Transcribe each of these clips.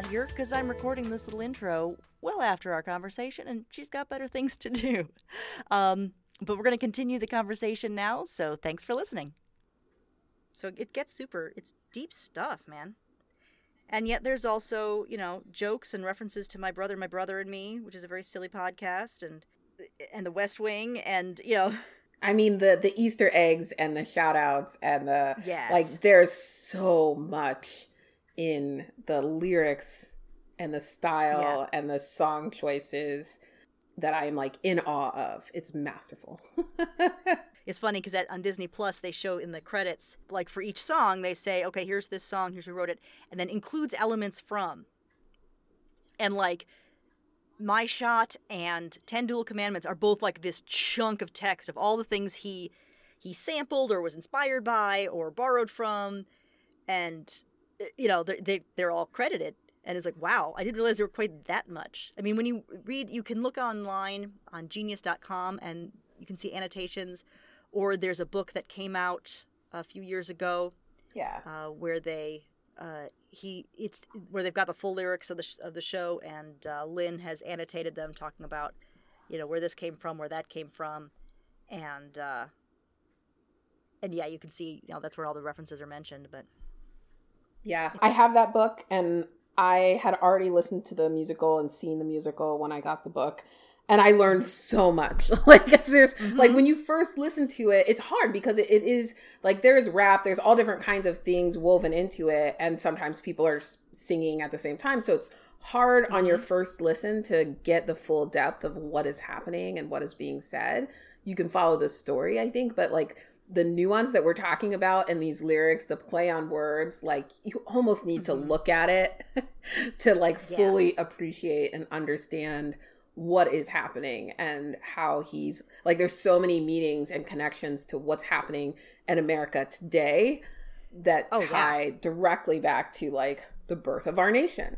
Melissa's not here because I'm recording this little intro well after our conversation, and she's got better things to do. Um, but we're going to continue the conversation now, so thanks for listening. So it gets super, it's deep stuff, man. And yet there's also, you know, jokes and references to My Brother, My Brother and Me, which is a very silly podcast, and and The West Wing, and, you know. I mean the the Easter eggs and the shout outs and the yes. like there's so much in the lyrics and the style yeah. and the song choices that I am like in awe of. It's masterful. it's funny because on Disney Plus they show in the credits, like for each song, they say, "Okay, here's this song, here's who wrote it," and then includes elements from. And like, my shot and Ten Duel Commandments are both like this chunk of text of all the things he he sampled or was inspired by or borrowed from, and you know they, they they're all credited. And it's like wow i didn't realize there were quite that much. I mean when you read you can look online on genius.com and you can see annotations or there's a book that came out a few years ago yeah. uh, where they uh, he it's where they've got the full lyrics of the of the show and uh, lin has annotated them talking about you know where this came from where that came from. And uh, and yeah you can see you know that's where all the references are mentioned but yeah i have that book and I had already listened to the musical and seen the musical when I got the book. And I learned so much. like there's mm-hmm. like when you first listen to it, it's hard because it, it is like there is rap, there's all different kinds of things woven into it, and sometimes people are singing at the same time. So it's hard mm-hmm. on your mm-hmm. first listen to get the full depth of what is happening and what is being said. You can follow the story, I think, but like the nuance that we're talking about in these lyrics, the play on words, like you almost need mm-hmm. to look at it to like fully appreciate and understand what is happening and how he's like there's so many meanings and connections to what's happening in America today that oh, tie yeah. directly back to like the birth of our nation.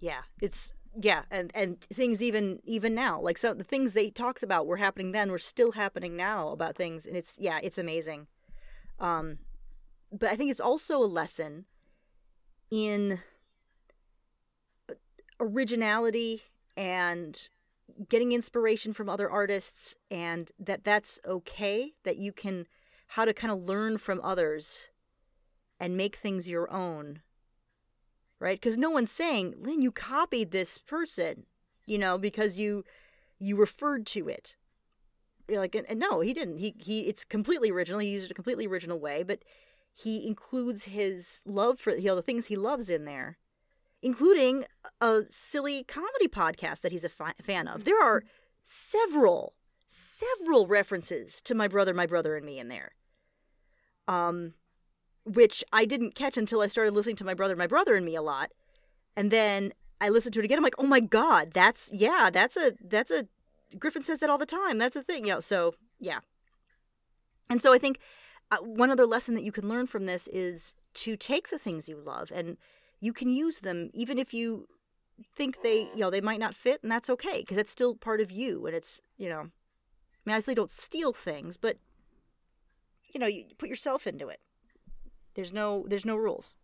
Yeah, it's yeah and and things even even now like so the things they talks about were happening then were still happening now about things and it's yeah it's amazing. Um but i think it's also a lesson in originality and getting inspiration from other artists and that that's okay that you can how to kind of learn from others and make things your own right? Because no one's saying, Lin, you copied this person, you know, because you you referred to it. You're like, and, no, he didn't. He he, it's completely original. He used it a completely original way, but he includes his love for you know the things he loves in there, including a silly comedy podcast that he's a fi- fan of. There are several several references to my brother, my brother, and me in there. Um, which I didn't catch until I started listening to my brother, my brother and me a lot. And then I listened to it again. I'm like, oh my god, that's yeah, that's a that's a Griffin says that all the time. That's a thing, you know. So yeah. And so I think uh, one other lesson that you can learn from this is to take the things you love and you can use them even if you think they you know they might not fit and that's okay because it's still part of you and it's you know I mean obviously don't steal things but you know you put yourself into it there's no there's no rules.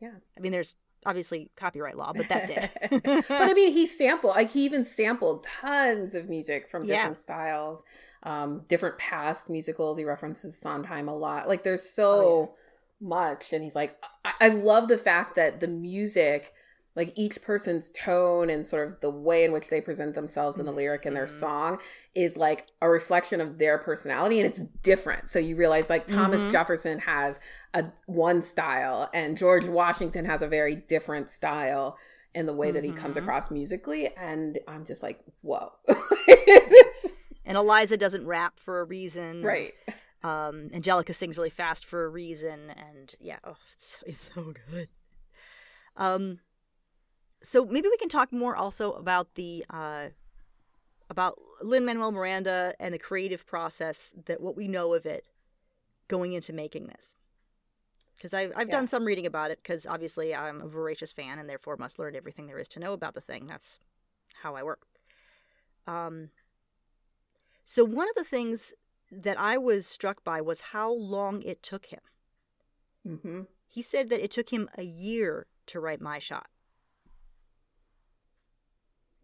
Yeah. I mean there's obviously copyright law, but that's it. but I mean he sampled like he even sampled tons of music from different yeah. styles, um, different past musicals. He references Sondheim a lot. Like there's so oh, yeah. much. And he's like I-, I love the fact that the music like each person's tone and sort of the way in which they present themselves in the lyric and their mm-hmm. song is like a reflection of their personality and it's different so you realize like thomas mm-hmm. jefferson has a one style and george washington has a very different style in the way that he comes mm-hmm. across musically and i'm just like whoa and eliza doesn't rap for a reason right um angelica sings really fast for a reason and yeah oh, it's, it's so good um so maybe we can talk more also about the uh, about Lin Manuel Miranda and the creative process that what we know of it going into making this. Because I've, I've yeah. done some reading about it, because obviously I'm a voracious fan and therefore must learn everything there is to know about the thing. That's how I work. Um, so, one of the things that I was struck by was how long it took him. Mm-hmm. He said that it took him a year to write My Shot.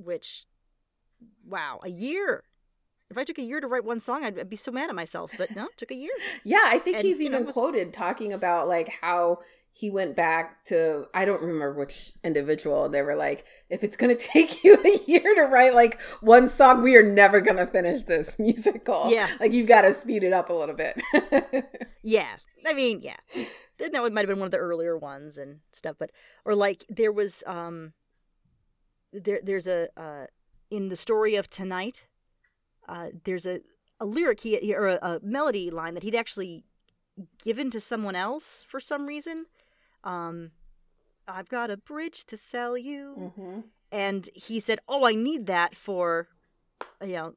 Which, wow, a year. If I took a year to write one song, I'd, I'd be so mad at myself. But no, it took a year. Yeah, I think And, he's know, even was- quoted talking about like how he went back to I don't remember which individual. They were like, if it's gonna take you a year to write like one song, we are never gonna finish this musical. Yeah. Like you've got to speed it up a little bit. Yeah, I mean, yeah, that might have been one of the earlier ones and stuff. But or like there was um, there there's a uh, in the story of tonight, uh, there's a a lyric he or a, a melody line that he'd actually given to someone else for some reason. Um, I've got a bridge to sell you, mm-hmm. and he said, "Oh, I need that for, you know."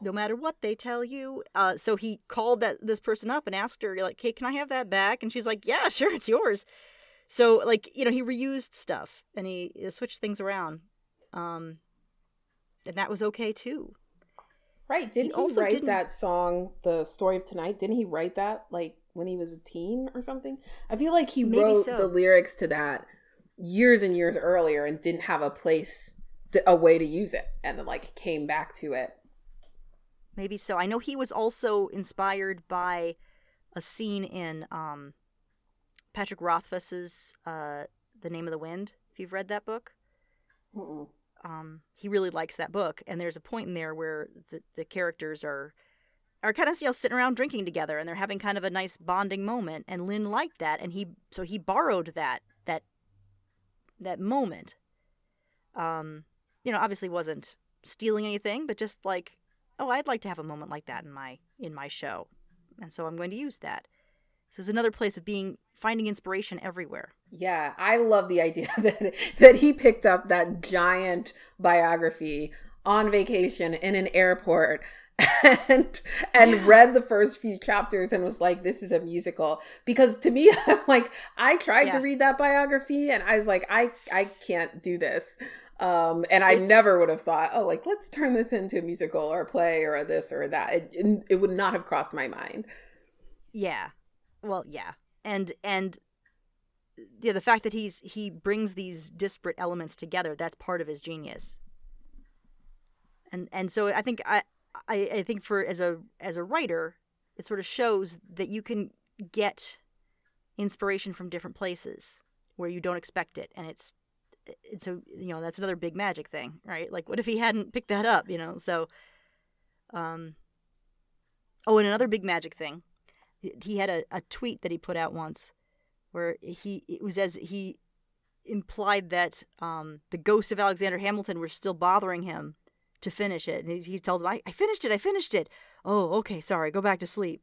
No matter what they tell you, uh, so he called that this person up and asked her, like, "Hey, can I have that back?" And she's like, "Yeah, sure, it's yours." So, like, you know, he reused stuff and he switched things around, um, and that was okay too. Right? Didn't he, also write didn't- that song, "The Story of Tonight"? Didn't he write that like when he was a teen or something? I feel like he Maybe wrote so. the lyrics to that years and years earlier and didn't have a place, a way to use it, and then like came back to it. Maybe so. I know he was also inspired by a scene in um, Patrick Rothfuss's uh, "The Name of the Wind." If you've read that book, Mm-mm. Um, he really likes that book, and there's a point in there where the, the characters are are kind of you know sitting around drinking together, and they're having kind of a nice bonding moment. And Lin liked that, and he so he borrowed that that that moment. Um, you know, obviously wasn't stealing anything, but just like, oh, I'd like to have a moment like that in my in my show, and so I'm going to use that. So it's another place of being finding inspiration everywhere. Yeah, I love the idea that that he picked up that giant biography on vacation in an airport and and read the first few chapters and was like this is a musical. Because to me I'm like I tried to read that biography and I was like I I can't do this. Um and I It's- never would have thought oh like let's turn this into a musical or a play or a this or that. It, it would not have crossed my mind. Yeah. Well, yeah. And and yeah, the fact that he's he brings these disparate elements together, that's part of his genius. And and so I think I I, I think for as a as a writer, it sort of shows that you can get inspiration from different places where you don't expect it. And it's it's a you know that's another big magic thing right? Like what if he hadn't picked that up you know? So um oh and another big magic thing he had a, a tweet that he put out once where he it was as he implied that um, the ghost of Alexander Hamilton were still bothering him to finish it. And he, he tells him, I, I finished it, I finished it. Oh, okay, sorry, go back to sleep.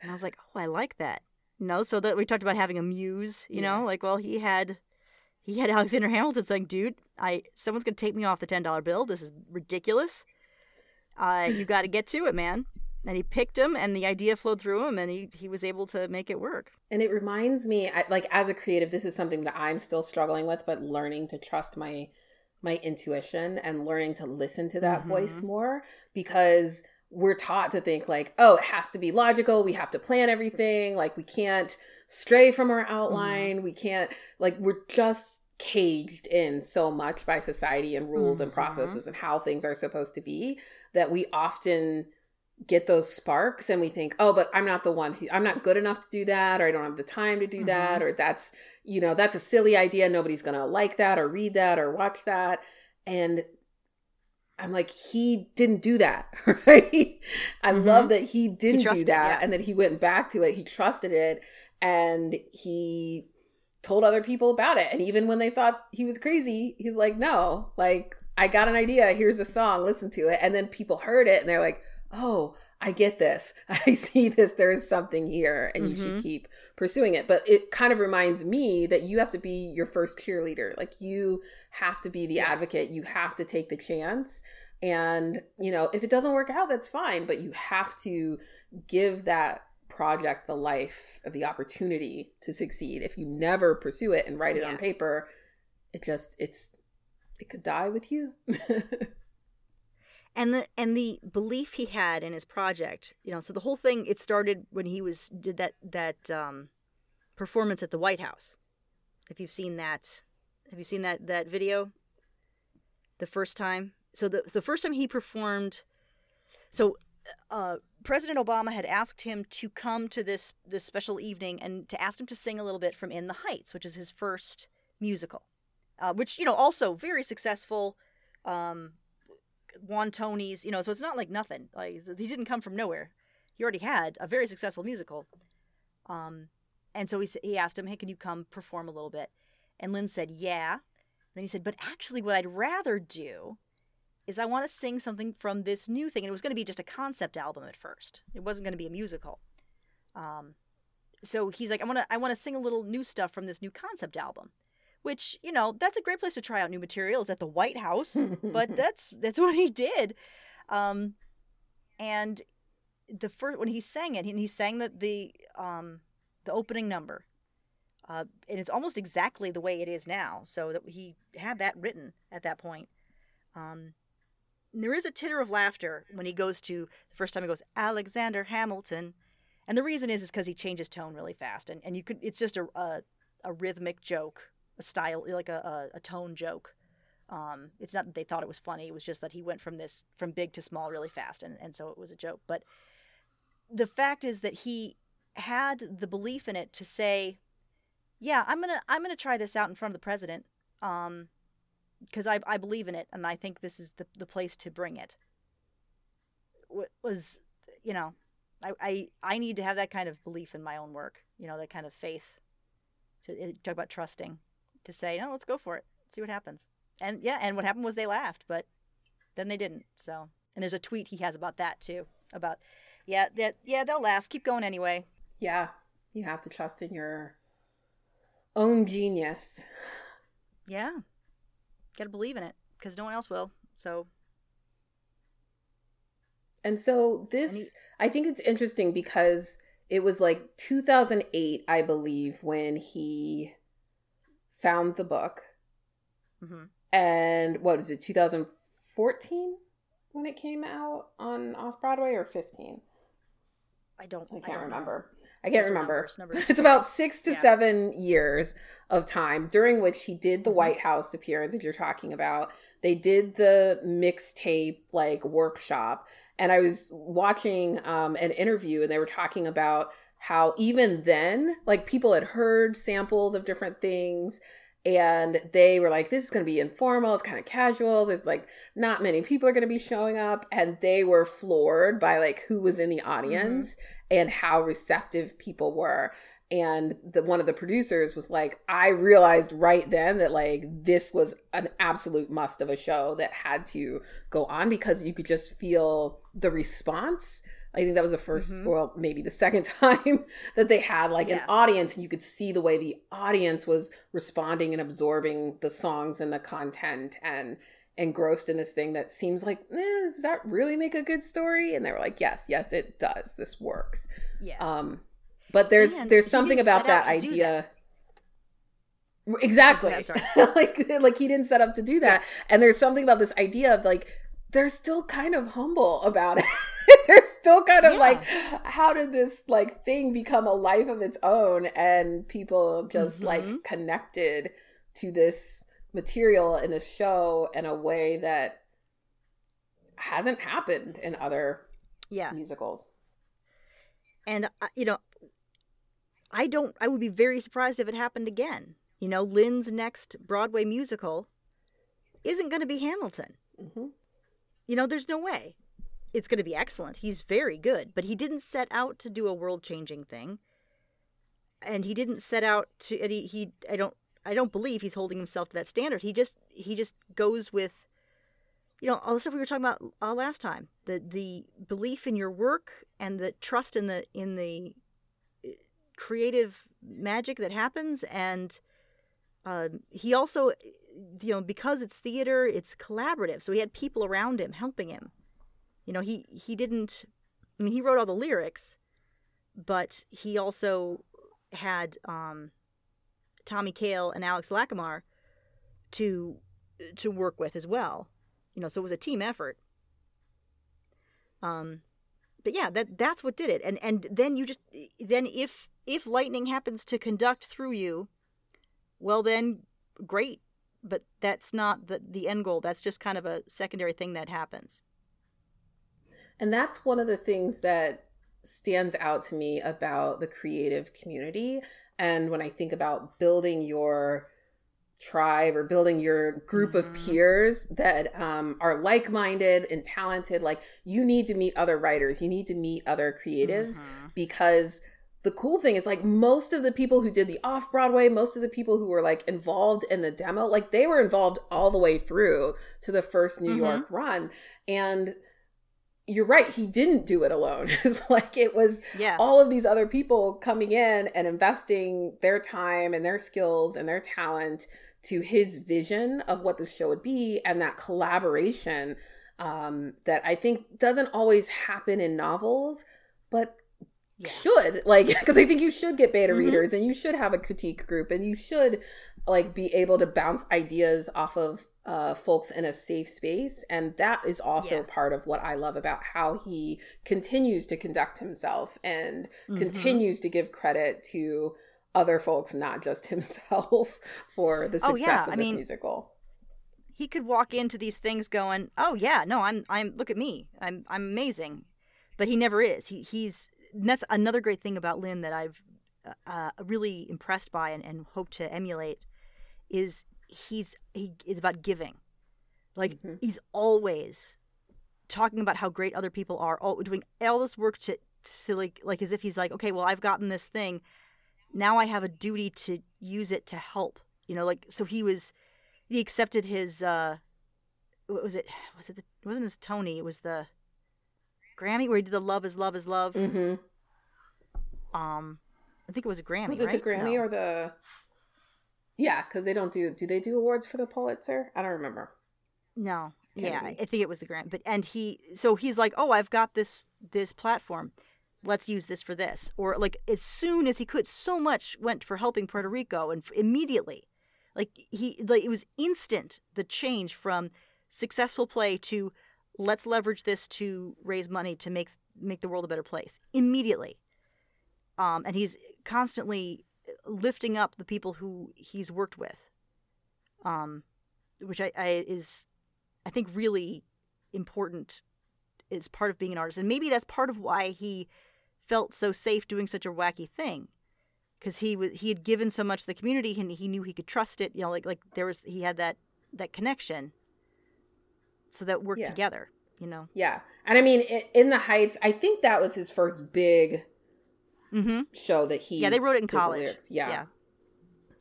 And I was like, oh, I like that. You know, so that we talked about having a muse, you Yeah. know, like, well, he had he had Alexander Hamilton saying, dude, I someone's gonna take me off the ten dollar bill. This is ridiculous. Uh, you got to get to it, man. And he picked him, and the idea flowed through him, and he, he was able to make it work. And it reminds me, I- like as a creative, this is something that I'm still struggling with, but learning to trust my my intuition and learning to listen to that Mhm. voice more because we're taught to think like, oh, it has to be logical. We have to plan everything. Like we can't stray from our outline. We can't like we're just caged in so much by society and rules and Mhm. processes and how things are supposed to be that we often get those sparks and we think, oh, but I'm not the one who, I'm not good enough to do that, or I don't have the time to do that, or that's, you know, that's a silly idea. Nobody's going to like that or read that or watch that. And I'm like, he didn't do that, right? I Mhm. love that he didn't do trusted, that yeah. and that he went back to it. He trusted it and he told other people about it. And even when they thought he was crazy, he's like, no, like, I got an idea. Here's a song. Listen to it. And then people heard it and they're like, oh, I get this. I see this. There is something here and you should Mhm. keep pursuing it. But it kind of reminds me that you have to be your first cheerleader. Like you have to be the Yeah. advocate. You have to take the chance. And, you know, if it doesn't work out, that's fine. But you have to give that project the life of the opportunity to succeed. If you never pursue it and write it on paper, it just, it's, it could die with you. and the and the belief he had in his project you know so the whole thing it started when he was did that that um performance at the White House. If you've seen that, have you seen that that video? The first time. So the the first time he performed, so uh, President Obama had asked him to come to this this special evening and to ask him to sing a little bit from In the Heights, which is his first musical, uh, which you know also very successful. Um, won Tonys, you know, so it's not like nothing. Like he didn't come from nowhere. He already had a very successful musical. Um, and so he he asked him, "Hey, can you come perform a little bit?" And Lin said, "Yeah." then he said, "But actually, what I'd rather do is I want to sing something from this new thing. And it was going to be just a concept album at first. It wasn't going to be a musical. Um, so he's like, I want to, I want to sing a little new stuff from this new concept album, which you know that's a great place to try out new materials at the White House. but that's that's what he did. Um, and the first when he sang it, and he sang the the um, the opening number. Uh, and it's almost exactly the way it is now. So that he had that written at that point. Um, there is a titter of laughter when he goes to the first time he goes Alexander Hamilton, and the reason is is because he changes tone really fast, and and you could it's just a a, a rhythmic joke, a style like a a, a tone joke. Um, it's not that they thought it was funny; it was just that he went from this from big to small really fast, and and so it was a joke. But the fact is that he had the belief in it to say, "Yeah, I'm gonna I'm gonna try this out in front of the president." Um, because I, I believe in it and I think this is the, the place to bring it. Was, you know, I, I, I need to have that kind of belief in my own work, you know, that kind of faith to eh, talk about trusting to say, no, let's go for it, see what happens. And yeah, and what happened was they laughed, but then they didn't. So, and there's a tweet he has about that too, about, yeah, that, yeah, they'll laugh, keep going anyway. Yeah, you have to trust in your own genius. Yeah got to believe in it because no one else will. So. And so this, he, I think it's interesting because it was like 2008, I believe, when he found the book. Mm-hmm. And what is it, 2014 when it came out on off Broadway or 15? I don't. I can't I remember. I can't remember. Numbers, numbers. it's about six to yeah. seven years of time during which he did the mm-hmm. White House appearance, if you're talking about. They did the mixtape like workshop. And I was watching um, an interview and they were talking about how even then, like people had heard samples of different things and they were like this is going to be informal it's kind of casual there's like not many people are going to be showing up and they were floored by like who was in the audience mm-hmm and how receptive people were. And the one of the producers was like i realized right then that like this was an absolute must of a show that had to go on because you could just feel the response i think that was the 1st mm-hmm. well maybe the second time that they had like yeah. an audience and you could see the way the audience was responding and absorbing the songs and the content and engrossed in this thing that seems like, eh, does that really make a good story? And they were like, yes, yes, it does. This works. Yeah. Um, but there's and there's something about that idea. That. Exactly. like like he didn't set up to do that. Yeah. And there's something about this idea of like they're still kind of humble about it. they're still kind of yeah. like how did this like thing become a life of its own and people just mm-hmm. like connected to this material in a show in a way that hasn't happened in other yeah musicals and uh, you know i don't i would be very surprised if it happened again you know Lin's next broadway musical isn't going to be hamilton mm-hmm. You know there's no way it's going to be excellent he's very good but he didn't set out to do a world changing thing and he didn't set out to and he, he i don't I don't believe he's holding himself to that standard. He just he just goes with, you know, all the stuff we were talking about uh, last time. The the belief in your work and the trust in the in the uh, creative magic that happens, and uh, he also, you know, because it's theater, it's collaborative. So he had people around him helping him. You know, he he didn't. I mean, he wrote all the lyrics, but he also had. Um, Tommy Kail and Alex Lacamoire to to work with as well. You know, so it was a team effort. Um, but yeah, that that's what did it. And and then you just then if if lightning happens to conduct through you, well then great, but that's not the the end goal. That's just kind of a secondary thing that happens. And that's one of the things that stands out to me about the creative community. And when I think about building your tribe or building your group mm-hmm. of peers that um, are like-minded and talented like you need to meet other writers you need to meet other creatives mm-hmm. because the cool thing is like most of the people who did the off broadway most of the people who were like involved in the demo like they were involved all the way through to the first new mm-hmm. york run and you're right he didn't do it alone it's like it was yeah. all of these other people coming in and investing their time and their skills and their talent to his vision of what this show would be and that collaboration um, that I think doesn't always happen in novels, but yeah. should like because I think you should get beta mm-hmm. readers and you should have a critique group and you should like be able to bounce ideas off of uh, folks in a safe space and that is also yeah. part of what i love about how he continues to conduct himself and mm-hmm. continues to give credit to other folks, not just himself, for the success oh, yeah. of I this mean, musical. He could walk into these things going, "Oh yeah, no, I'm I'm look at me, I'm I'm amazing," but he never is. He he's that's another great thing about Lin that I've uh, uh, really impressed by and, and hope to emulate is he's he is about giving. Like mm-hmm. he's always talking about how great other people are, all doing all this work to to like like as if he's like, okay, well I've gotten this thing now I have a duty to use it to help. You know, like so he was he accepted his uh what was it was it the, it wasn't his Tony, it was the Grammy where he did the Love is Love is Love. Mm-hmm. Um I think it was a Grammy. Was it right? the Grammy no. or the Yeah, because they don't do do they do awards for the Pulitzer? I don't remember. No. Kennedy. Yeah, I think it was the Grammy. But and he so he's like, Oh, I've got this this platform let's use this for this or like as soon as he could so much went for helping puerto rico and immediately like he like it was instant the change from successful play to let's leverage this to raise money to make make the world a better place immediately. Um and he's constantly lifting up the people who he's worked with um which i, I is i think really important is part of being an artist. And maybe that's part of why he felt so safe doing such a wacky thing because he was he had given so much to the community and he knew he could trust it you know like like there was he had that that connection so that worked yeah. together you know yeah and i mean in the heights i think that was his first big mm-hmm. show that he yeah they wrote it in college yeah. yeah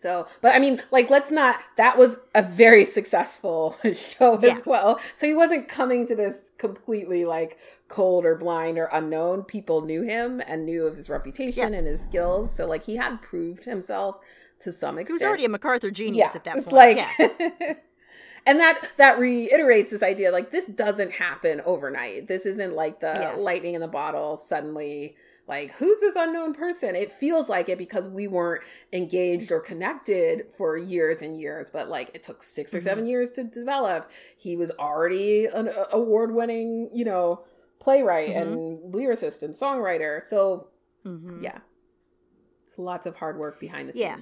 so, but I mean, like, let's not, that was a very successful show yeah. as well. So he wasn't coming to this completely like cold or blind or unknown. People knew him and knew of his reputation and his skills. So, like, he had proved himself to some extent. He was already a MacArthur genius at that it's point. Like, yeah. and that that reiterates this idea like this doesn't happen overnight. This isn't like the lightning in the bottle suddenly like who's this unknown person it feels like it because we weren't engaged or connected for years and years but like it took 6 or mm-hmm. 7 years to develop he was already an award-winning you know playwright mm-hmm. and lyricist and songwriter so mm-hmm. yeah it's lots of hard work behind the yeah.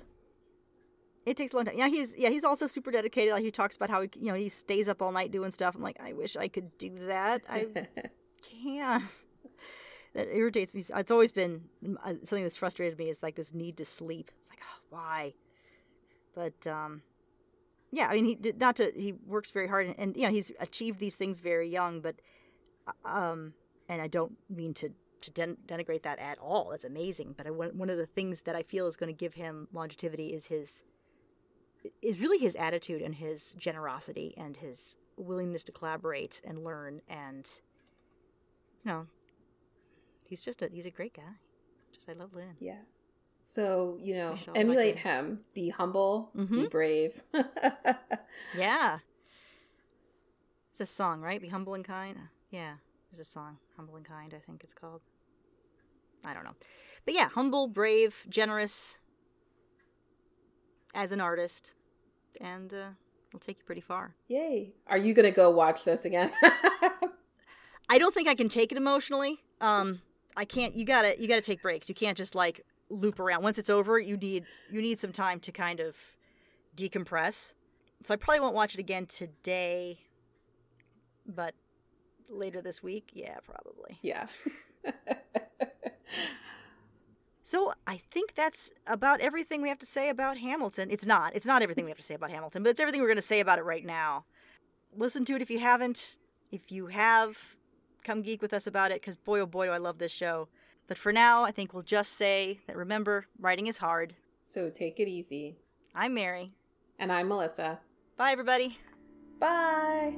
It takes a long time. Yeah, he's yeah he's also super dedicated. Like he talks about how he, you know he stays up all night doing stuff. I'm like, I wish I could do that. I can't that irritates me. It's always been uh, something that's frustrated me is like this need to sleep. It's like, oh, why? But um, yeah, I mean, he did not to. He works very hard, and, and you know, he's achieved these things very young. But uh, um, and I don't mean to to den- denigrate that at all. That's amazing. But I, one of the things that I feel is going to give him longevity is his is really his attitude and his generosity and his willingness to collaborate and learn and you know he's just a he's a great guy. Just I love Lin. Yeah. So you know, emulate like him. Be humble. Mm-hmm. Be brave. yeah. It's a song, right? Be humble and kind. Yeah, there's a song, humble and kind. I think it's called. I don't know, but yeah, humble, brave, generous. As an artist, and uh, it'll take you pretty far. Yay! Are you gonna go watch this again? I don't think I can take it emotionally. Um, I can't. You gotta. You gotta take breaks. You can't just like loop around. Once it's over, you need you need some time to kind of decompress. So I probably won't watch it again today, but later this week, yeah, probably. Yeah. So I think that's about everything we have to say about Hamilton. It's not. It's not everything we have to say about Hamilton, but it's everything we're going to say about it right now. Listen to it if you haven't. If you have, come geek with us about it because boy, oh boy, do I love this show. But for now, I think we'll just say that remember, writing is hard. So take it easy. I'm Mary. And I'm Melissa. Bye, everybody. Bye.